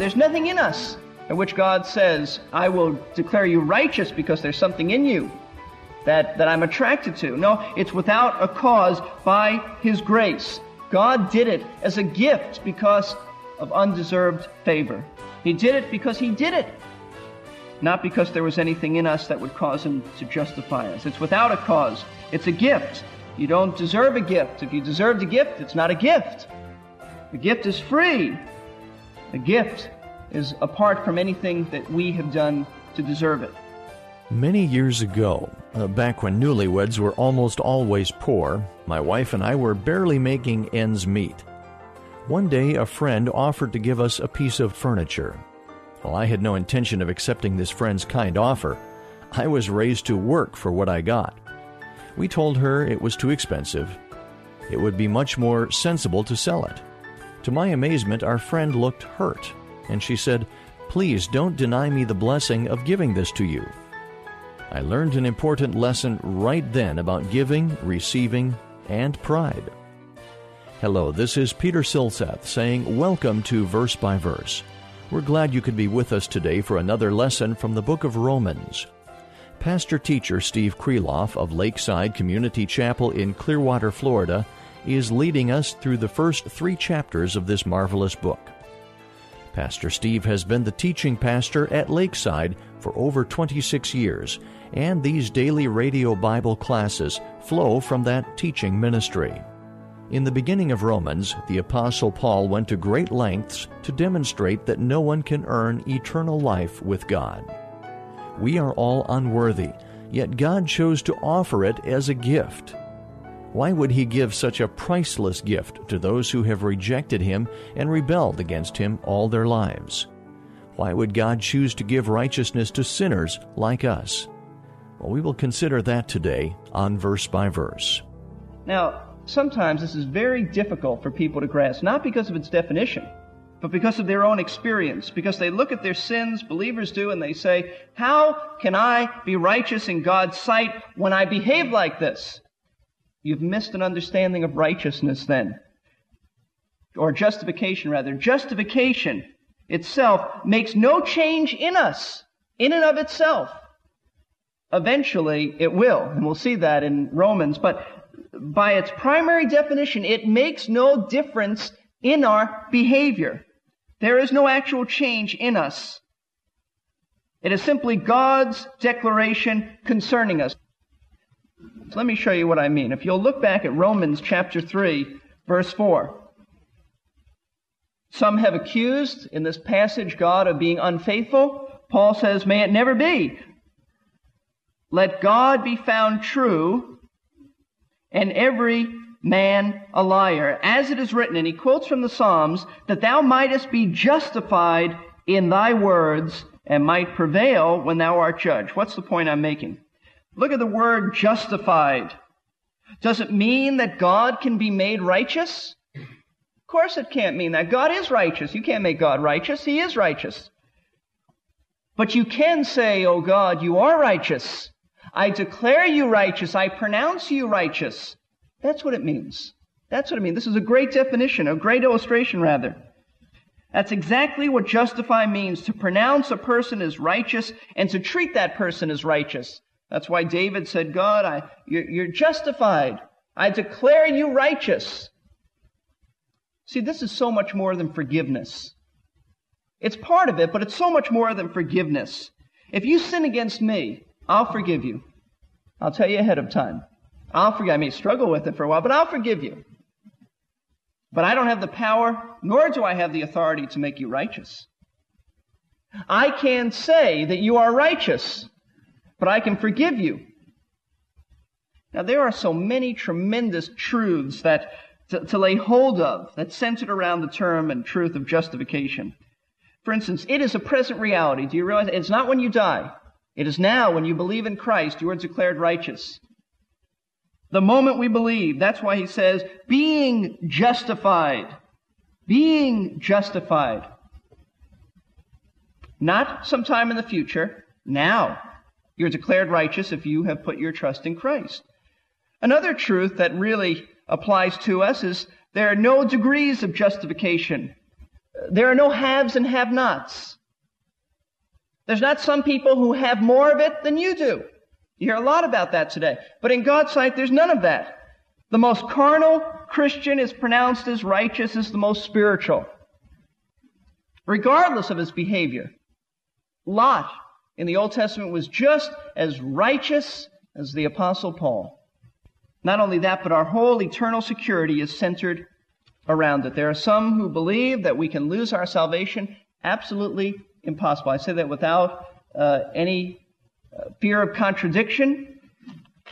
There's nothing in us in which God says, I will declare you righteous because there's something in you that, that I'm attracted to. No, it's without a cause by His grace. God did it as a gift because of undeserved favor. He did it because He did it, not because there was anything in us that would cause Him to justify us. It's without a cause. It's a gift. You don't deserve a gift. If you deserved a gift, it's not a gift. The gift is free. The gift is apart from anything that we have done to deserve it. Many years ago, uh, back when newlyweds were almost always poor, my wife and I were barely making ends meet. One day, a friend offered to give us a piece of furniture. Well, I had no intention of accepting this friend's kind offer. I was raised to work for what I got. We told her it was too expensive. It would be much more sensible to sell it. To my amazement, our friend looked hurt, and she said, Please don't deny me the blessing of giving this to you. I learned an important lesson right then about giving, receiving, and pride. Hello, this is Peter Silseth saying, Welcome to Verse by Verse. We're glad you could be with us today for another lesson from the book of Romans. Pastor teacher Steve Kreloff of Lakeside Community Chapel in Clearwater, Florida, is leading us through the first three chapters of this marvelous book. Pastor Steve has been the teaching pastor at Lakeside for over 26 years, and these daily radio Bible classes flow from that teaching ministry. In the beginning of Romans, the Apostle Paul went to great lengths to demonstrate that no one can earn eternal life with God. We are all unworthy, yet God chose to offer it as a gift. Why would he give such a priceless gift to those who have rejected him and rebelled against him all their lives? Why would God choose to give righteousness to sinners like us? Well, we will consider that today on verse by verse. Now, sometimes this is very difficult for people to grasp, not because of its definition, but because of their own experience. Because they look at their sins, believers do, and they say, How can I be righteous in God's sight when I behave like this? You've missed an understanding of righteousness then. Or justification, rather. Justification itself makes no change in us, in and of itself. Eventually, it will, and we'll see that in Romans, but by its primary definition, it makes no difference in our behavior. There is no actual change in us. It is simply God's declaration concerning us. So let me show you what I mean. If you'll look back at Romans chapter 3, verse 4. Some have accused in this passage God of being unfaithful. Paul says, May it never be. Let God be found true and every man a liar. As it is written, and he quotes from the Psalms, that thou mightest be justified in thy words and might prevail when thou art judged. What's the point I'm making? Look at the word justified. Does it mean that God can be made righteous? Of course it can't mean that. God is righteous. You can't make God righteous. He is righteous. But you can say, Oh God, you are righteous. I declare you righteous. I pronounce you righteous. That's what it means. That's what it means. This is a great definition, a great illustration, rather. That's exactly what justify means to pronounce a person as righteous and to treat that person as righteous. That's why David said, God, I, you're, justified. I declare you righteous. See, this is so much more than forgiveness. It's part of it, but it's so much more than forgiveness. If you sin against me, I'll forgive you. I'll tell you ahead of time. I'll forgive. I may struggle with it for a while, but I'll forgive you. But I don't have the power, nor do I have the authority to make you righteous. I can say that you are righteous, but I can forgive you. Now, there are so many tremendous truths that to, to lay hold of that's centered around the term and truth of justification. For instance, it is a present reality. Do you realize it's not when you die? It is now when you believe in Christ, you are declared righteous. The moment we believe, that's why he says, being justified. Being justified. Not sometime in the future, now. You're declared righteous if you have put your trust in Christ. Another truth that really applies to us is there are no degrees of justification. There are no haves and have nots. There's not some people who have more of it than you do. You hear a lot about that today. But in God's sight, there's none of that. The most carnal Christian is pronounced as righteous as the most spiritual, regardless of his behavior. Lot in the Old Testament was just as righteous as the Apostle Paul. Not only that, but our whole eternal security is centered around it. There are some who believe that we can lose our salvation. Absolutely impossible. I say that without uh, any uh, fear of contradiction.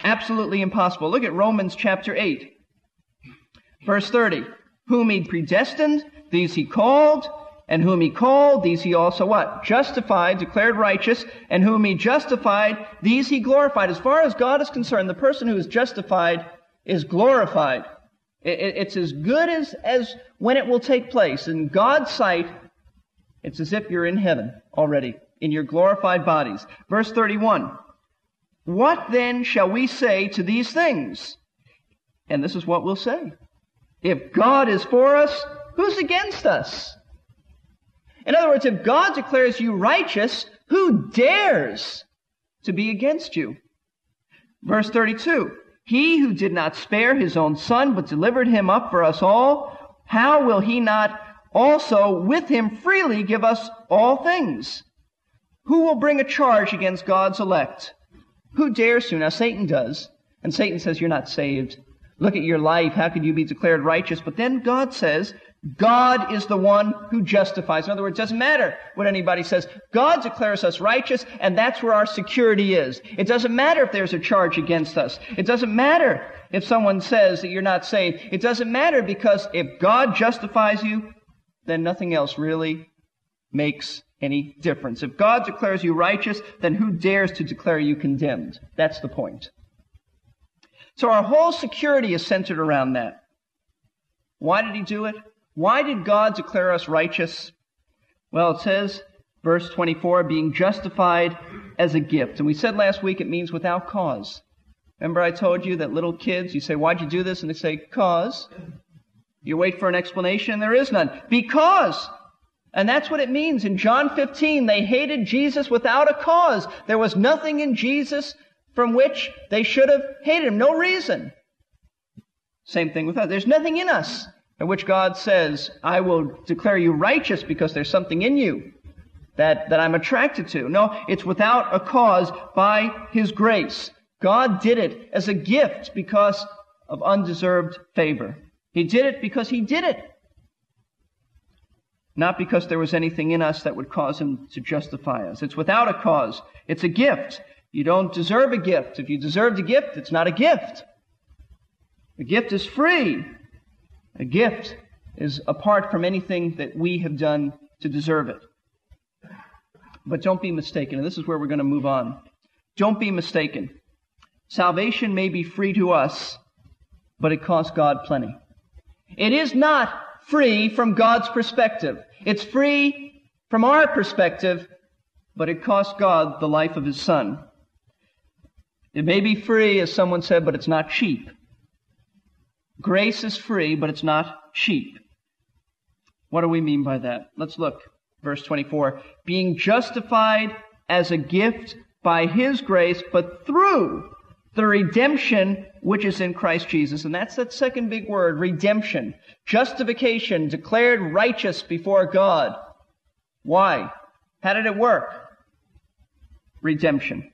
Absolutely impossible. Look at Romans chapter 8, verse 30. Whom he predestined, these he called, and whom he called, these he also what? Justified, declared righteous, and whom he justified, these he glorified. As far as God is concerned, the person who is justified is glorified. It's as good as, as when it will take place. In God's sight, it's as if you're in heaven already, in your glorified bodies. Verse 31. What then shall we say to these things? And this is what we'll say. If God is for us, who's against us? In other words, if God declares you righteous, who dares to be against you? Verse 32. He who did not spare his own son, but delivered him up for us all, how will he not also with him freely give us all things? Who will bring a charge against God's elect? Who dares to? Now Satan does. And Satan says, you're not saved. Look at your life. How could you be declared righteous? But then God says, God is the one who justifies. In other words, it doesn't matter what anybody says. God declares us righteous, and that's where our security is. It doesn't matter if there's a charge against us. It doesn't matter if someone says that you're not saved. It doesn't matter because if God justifies you, then nothing else really makes any difference. If God declares you righteous, then who dares to declare you condemned? That's the point. So our whole security is centered around that. Why did he do it? Why did God declare us righteous? Well, it says, verse 24, being justified as a gift. And we said last week it means without cause. Remember I told you that little kids, you say, why'd you do this? And they say, cause. You wait for an explanation and there is none. Because. And that's what it means. In John 15, they hated Jesus without a cause. There was nothing in Jesus from which they should have hated him. No reason. Same thing with us. There's nothing in us in which God says, I will declare you righteous because there's something in you that, that I'm attracted to. No, it's without a cause by His grace. God did it as a gift because of undeserved favor. He did it because He did it. Not because there was anything in us that would cause Him to justify us. It's without a cause. It's a gift. You don't deserve a gift. If you deserved a gift, it's not a gift. A gift is free. A gift is apart from anything that we have done to deserve it. But don't be mistaken, and this is where we're going to move on. Don't be mistaken. Salvation may be free to us, but it costs God plenty. It is not free from God's perspective. It's free from our perspective, but it costs God the life of His Son. It may be free, as someone said, but it's not cheap. Grace is free, but it's not cheap. What do we mean by that? Let's look. Verse 24. Being justified as a gift by His grace, but through the redemption which is in Christ Jesus. And that's that second big word, redemption. Justification, declared righteous before God. Why? How did it work? Redemption.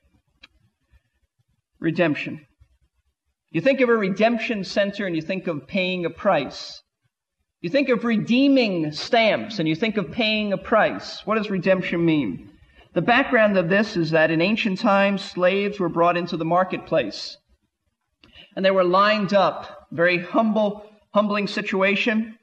Redemption. You think of a redemption center and you think of paying a price. You think of redeeming stamps and you think of paying a price. What does redemption mean? The background of this is that in ancient times, slaves were brought into the marketplace. And they were lined up, very humble, humbling situation.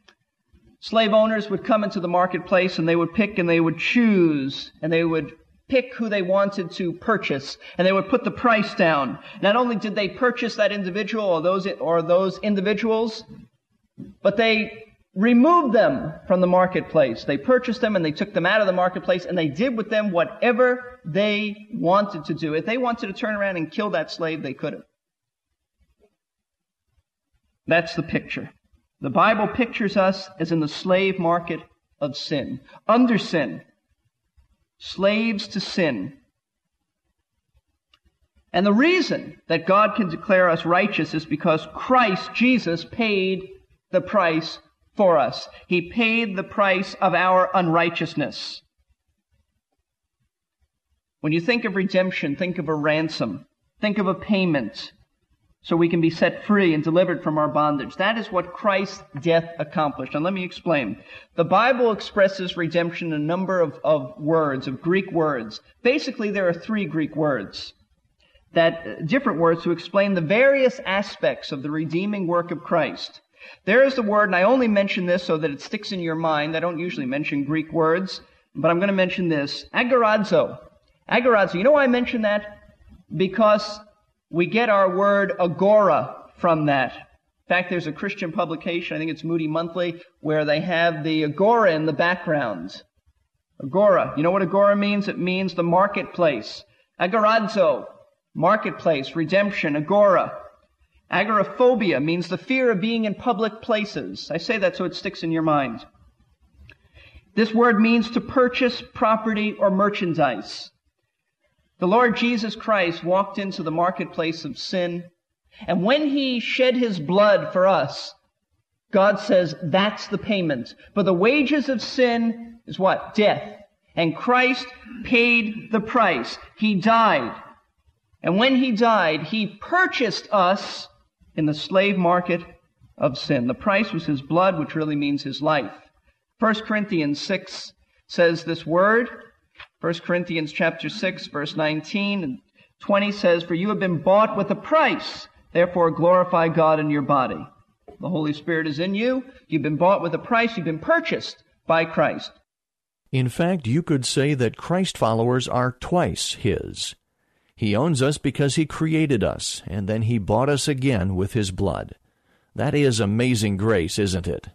Slave owners would come into the marketplace and they would pick and they would choose and they would pick who they wanted to purchase and they would put the price down. Not only did they purchase that individual or those, or those individuals, but they removed them from the marketplace. They purchased them and they took them out of the marketplace and they did with them whatever they wanted to do. If they wanted to turn around and kill that slave, they could have. That's the picture. The Bible pictures us as in the slave market of sin, under sin, slaves to sin. And the reason that God can declare us righteous is because Christ Jesus paid the price for us. He paid the price of our unrighteousness. When you think of redemption, think of a ransom. Think of a payment so we can be set free and delivered from our bondage. That is what Christ's death accomplished. And let me explain. The Bible expresses redemption in a number of, of words, of Greek words. Basically, there are three Greek words that uh, different words to explain the various aspects of the redeeming work of Christ. There is the word, and I only mention this so that it sticks in your mind. I don't usually mention Greek words, but I'm going to mention this. Agorazo. Agorazo. You know why I mention that? Because we get our word agora from that. In fact, there's a Christian publication, I think it's Moody Monthly, where they have the agora in the background. Agora. You know what agora means? It means the marketplace. Agorazo. Marketplace. Redemption. Agora. Agoraphobia means the fear of being in public places. I say that so it sticks in your mind. This word means to purchase property or merchandise. The Lord Jesus Christ walked into the marketplace of sin, and when he shed his blood for us, God says that's the payment. For the wages of sin is what? Death. And Christ paid the price. He died. And when he died, he purchased us in the slave market of sin. The price was his blood, which really means his life. 1 Corinthians 6 says this word, 1 Corinthians chapter 6 verse 19 and 20 says, For you have been bought with a price, therefore glorify God in your body. The Holy Spirit is in you. You've been bought with a price. You've been purchased by Christ. In fact, you could say that Christ followers are twice His. He owns us because He created us, and then He bought us again with His blood. That is amazing grace, isn't it?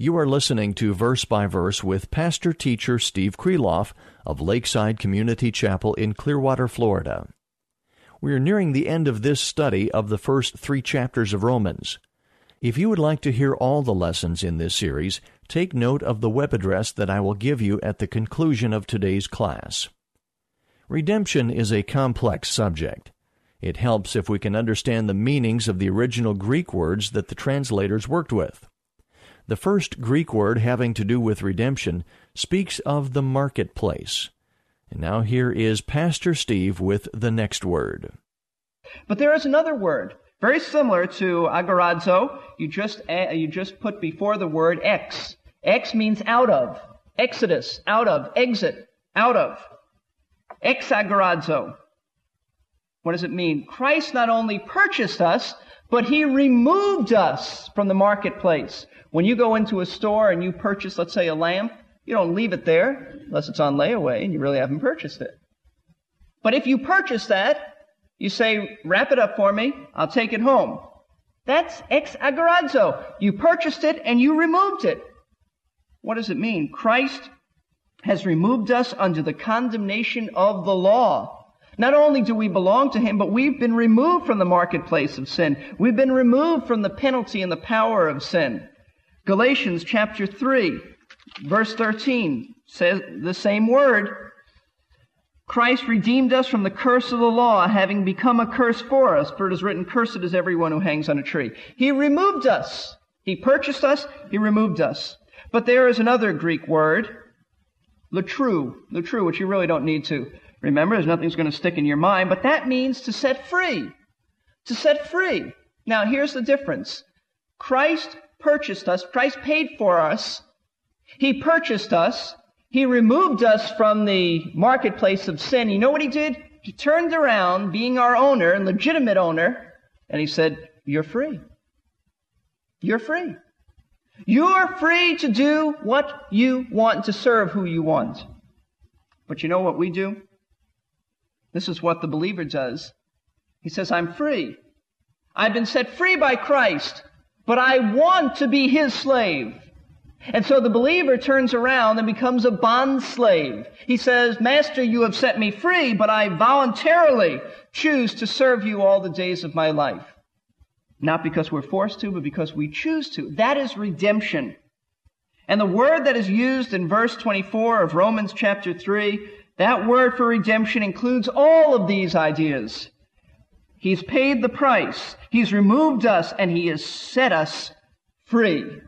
You are listening to Verse by Verse with pastor teacher Steve Kreloff of Lakeside Community Chapel in Clearwater, Florida. We are nearing the end of this study of the first three chapters of Romans. If you would like to hear all the lessons in this series, take note of the web address that I will give you at the conclusion of today's class. Redemption is a complex subject. It helps if we can understand the meanings of the original Greek words that the translators worked with. The first Greek word having to do with redemption speaks of the marketplace. And now here is Pastor Steve with the next word. But there is another word, very similar to agorazo. You just, you just put before the word ex. Ex means out of. Exodus, out of. Exit, out of. Ex agorazo. What does it mean? Christ not only purchased us, but he removed us from the marketplace. When you go into a store and you purchase, let's say, a lamp, you don't leave it there unless it's on layaway and you really haven't purchased it. But if you purchase that, you say, wrap it up for me, I'll take it home. That's ex agorazo. You purchased it and you removed it. What does it mean? Christ has removed us under the condemnation of the law. Not only do we belong to Him, but we've been removed from the marketplace of sin. We've been removed from the penalty and the power of sin. Galatians chapter 3, verse 13 says the same word. Christ redeemed us from the curse of the law, having become a curse for us, for it is written, Cursed is everyone who hangs on a tree. He removed us. He purchased us. He removed us. But there is another Greek word, the true, the true, which you really don't need to remember, there's nothing's going to stick in your mind, but that means to set free. To set free. Now, here's the difference. Christ purchased us, Christ paid for us, He purchased us, He removed us from the marketplace of sin. You know what He did? He turned around, being our owner and legitimate owner, and He said, You're free. You're free. You're free to do what you want, to serve who you want. But you know what we do? This is what the believer does. He says, I'm free. I've been set free by Christ, but I want to be his slave. And so the believer turns around and becomes a bond slave. He says, Master, you have set me free, but I voluntarily choose to serve you all the days of my life. Not because we're forced to, but because we choose to. That is redemption. And the word that is used in verse 24 of Romans chapter 3, that word for redemption includes all of these ideas. He's paid the price. He's removed us and he has set us free.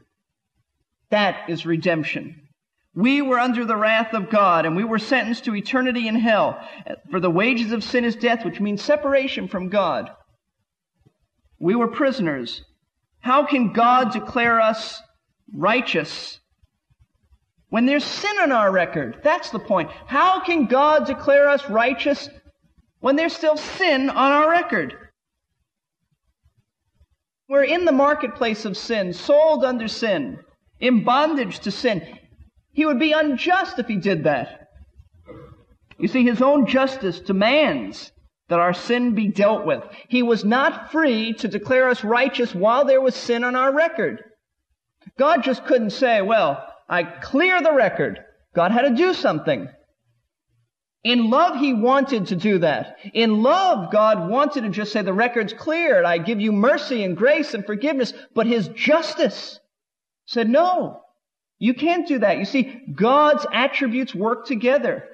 That is redemption. We were under the wrath of God and we were sentenced to eternity in hell. For the wages of sin is death, which means separation from God. We were prisoners. How can God declare us righteous when there's sin on our record? That's the point. How can God declare us righteous when there's still sin on our record? We're in the marketplace of sin, sold under sin, in bondage to sin. He would be unjust if he did that. You see, his own justice demands that our sin be dealt with. He was not free to declare us righteous while there was sin on our record. God just couldn't say, well, I clear the record. God had to do something. In love, He wanted to do that. In love, God wanted to just say, the record's cleared. I give you mercy and grace and forgiveness. But His justice said, no, you can't do that. You see, God's attributes work together.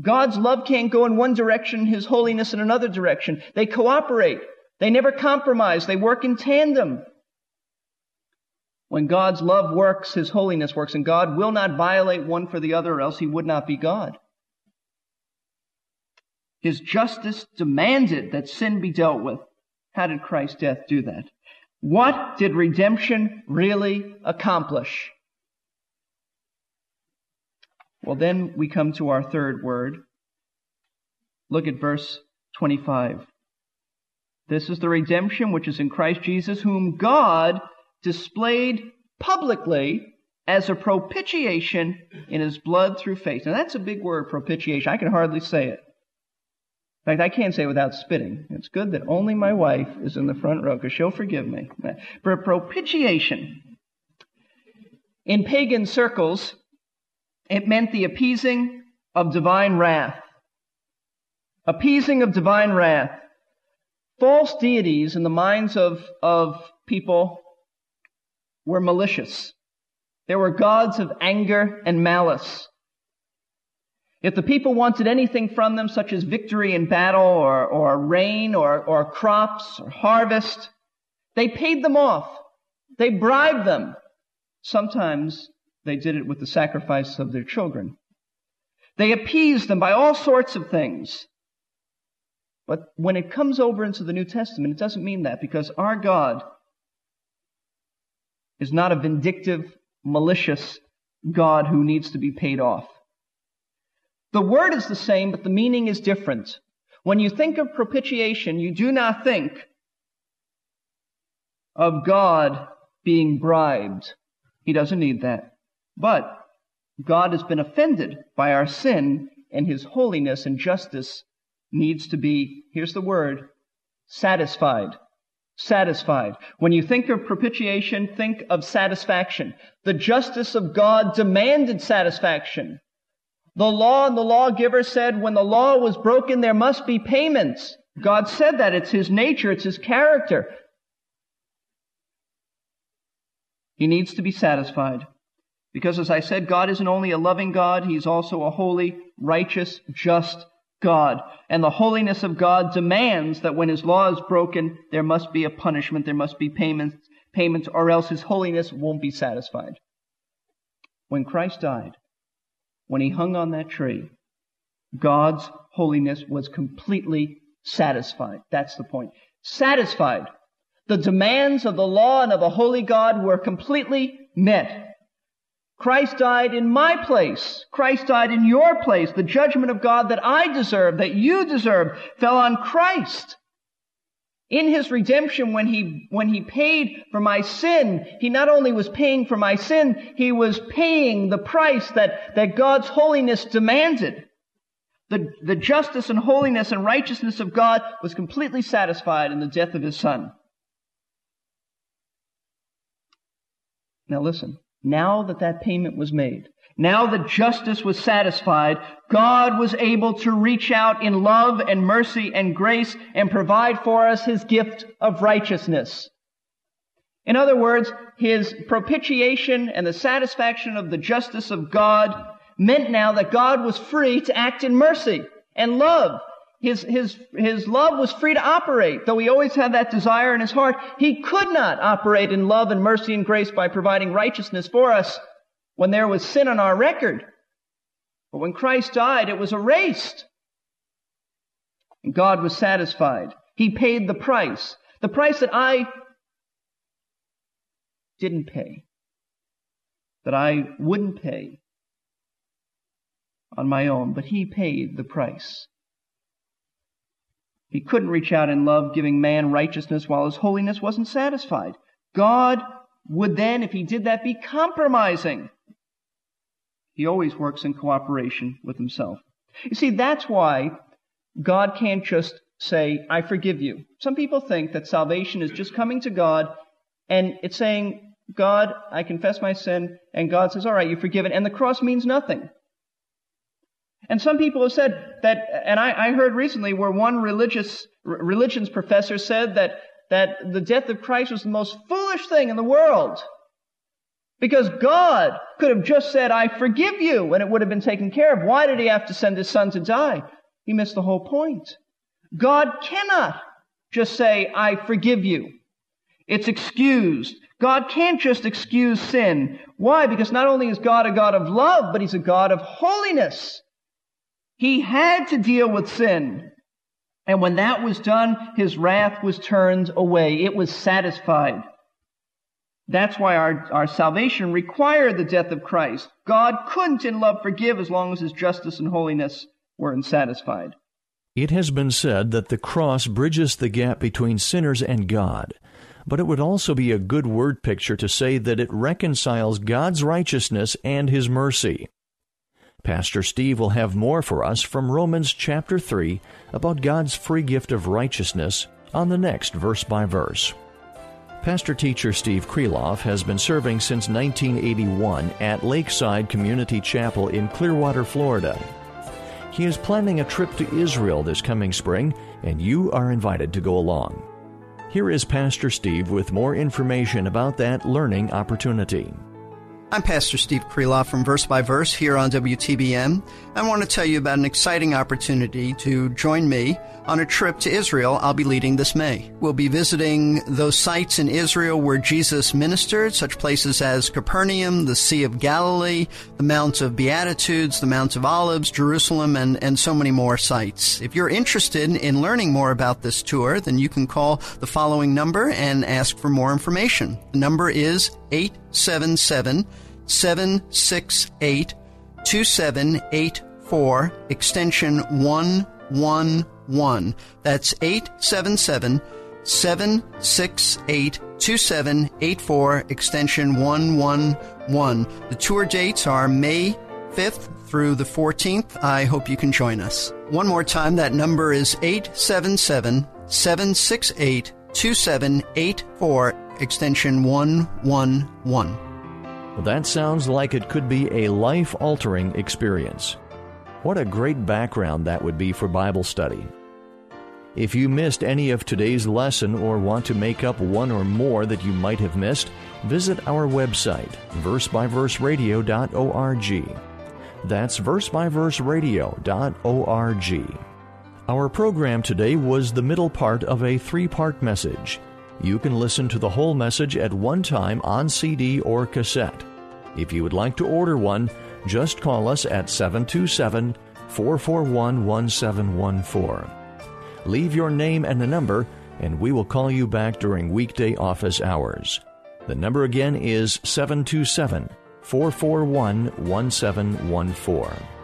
God's love can't go in one direction, His holiness in another direction. They cooperate. They never compromise. They work in tandem. When God's love works, His holiness works, and God will not violate one for the other, or else He would not be God. His justice demanded that sin be dealt with. How did Christ's death do that? What did redemption really accomplish? Well, then we come to our third word. Look at verse 25. This is the redemption which is in Christ Jesus, whom God displayed publicly as a propitiation in his blood through faith. Now that's a big word, propitiation. I can hardly say it. In fact, I can't say it without spitting. It's good that only my wife is in the front row because she'll forgive me. For propitiation. In pagan circles, it meant the appeasing of divine wrath. Appeasing of divine wrath. False deities in the minds of, of people were malicious. They were gods of anger and malice. If the people wanted anything from them, such as victory in battle or, or rain or, or crops or harvest, they paid them off. They bribed them. Sometimes they did it with the sacrifice of their children. They appeased them by all sorts of things. But when it comes over into the New Testament, it doesn't mean that because our God is not a vindictive, malicious God who needs to be paid off. The word is the same, but the meaning is different. When you think of propitiation, you do not think of God being bribed. He doesn't need that. But God has been offended by our sin, and his holiness and justice needs to be, here's the word, satisfied. Satisfied. When you think of propitiation, think of satisfaction. The justice of God demanded satisfaction. The law and the lawgiver said when the law was broken, there must be payments. God said that. It's his nature. It's his character. He needs to be satisfied. Because as I said, God isn't only a loving God, He's also a holy, righteous, just God. And the holiness of God demands that when His law is broken, there must be a punishment, there must be payments, payments, or else His holiness won't be satisfied. When Christ died, when he hung on that tree, God's holiness was completely satisfied. That's the point. Satisfied. The demands of the law and of a holy God were completely met. Christ died in my place. Christ died in your place. The judgment of God that I deserve, that you deserve, fell on Christ. In his redemption, when he, when he paid for my sin, he not only was paying for my sin, he was paying the price that, that God's holiness demanded. The, the justice and holiness and righteousness of God was completely satisfied in the death of his son. Now listen, now that that payment was made, now that justice was satisfied, God was able to reach out in love and mercy and grace and provide for us His gift of righteousness. In other words, His propitiation and the satisfaction of the justice of God meant now that God was free to act in mercy and love. His, his, his love was free to operate. Though he always had that desire in his heart, he could not operate in love and mercy and grace by providing righteousness for us when there was sin on our record. But when Christ died, it was erased. And God was satisfied. He paid the price. The price that I didn't pay. That I wouldn't pay on my own, but he paid the price. He couldn't reach out in love, giving man righteousness while his holiness wasn't satisfied. God would then, if he did that, be compromising. He always works in cooperation with himself. You see, that's why God can't just say, I forgive you. Some people think that salvation is just coming to God and it's saying, God, I confess my sin, and God says, all right, you're forgiven, and the cross means nothing. And some people have said that, and I, I heard recently where one religious, religions professor said that, that the death of Christ was the most foolish thing in the world. Because God could have just said, I forgive you, and it would have been taken care of. Why did he have to send his son to die? He missed the whole point. God cannot just say, I forgive you. It's excused. God can't just excuse sin. Why? Because not only is God a God of love, but he's a God of holiness. He had to deal with sin. And when that was done, his wrath was turned away. It was satisfied. That's why our, our salvation required the death of Christ. God couldn't in love forgive as long as his justice and holiness weren't satisfied. It has been said that the cross bridges the gap between sinners and God, but it would also be a good word picture to say that it reconciles God's righteousness and his mercy. Pastor Steve will have more for us from Romans chapter 3 about God's free gift of righteousness on the next verse by verse. Pastor teacher Steve Kreloff has been serving since 1981 at Lakeside Community Chapel in Clearwater, Florida. He is planning a trip to Israel this coming spring, and you are invited to go along. Here is Pastor Steve with more information about that learning opportunity. I'm Pastor Steve Kreloff from Verse by Verse here on WTBN. I want to tell you about an exciting opportunity to join me on a trip to Israel I'll be leading this May. We'll be visiting those sites in Israel where Jesus ministered, such places as Capernaum, the Sea of Galilee, the Mount of Beatitudes, the Mount of Olives, Jerusalem, and, and so many more sites. If you're interested in learning more about this tour, then you can call the following number and ask for more information. The number is 877 768 2784, extension 111. That's 877 768 2784, extension 111. The tour dates are May 5th through the 14th. I hope you can join us. One more time, that number is 877 768 2784, extension 111. Well, that sounds like it could be a life altering experience. What a great background that would be for Bible study. If you missed any of today's lesson or want to make up one or more that you might have missed, visit our website, versebyverseradio.org. That's versebyverseradio.org. Our program today was the middle part of a three part message. You can listen to the whole message at one time on CD or cassette. If you would like to order one, Just call us at 727 441 1714. Leave your name and the number, and we will call you back during weekday office hours. The number again is 727 441 1714.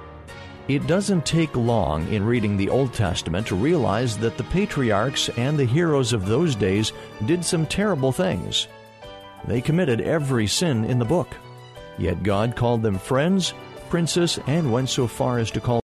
It doesn't take long in reading the Old Testament to realize that the patriarchs and the heroes of those days did some terrible things. They committed every sin in the book. Yet God called them friends, princes, and went so far as to call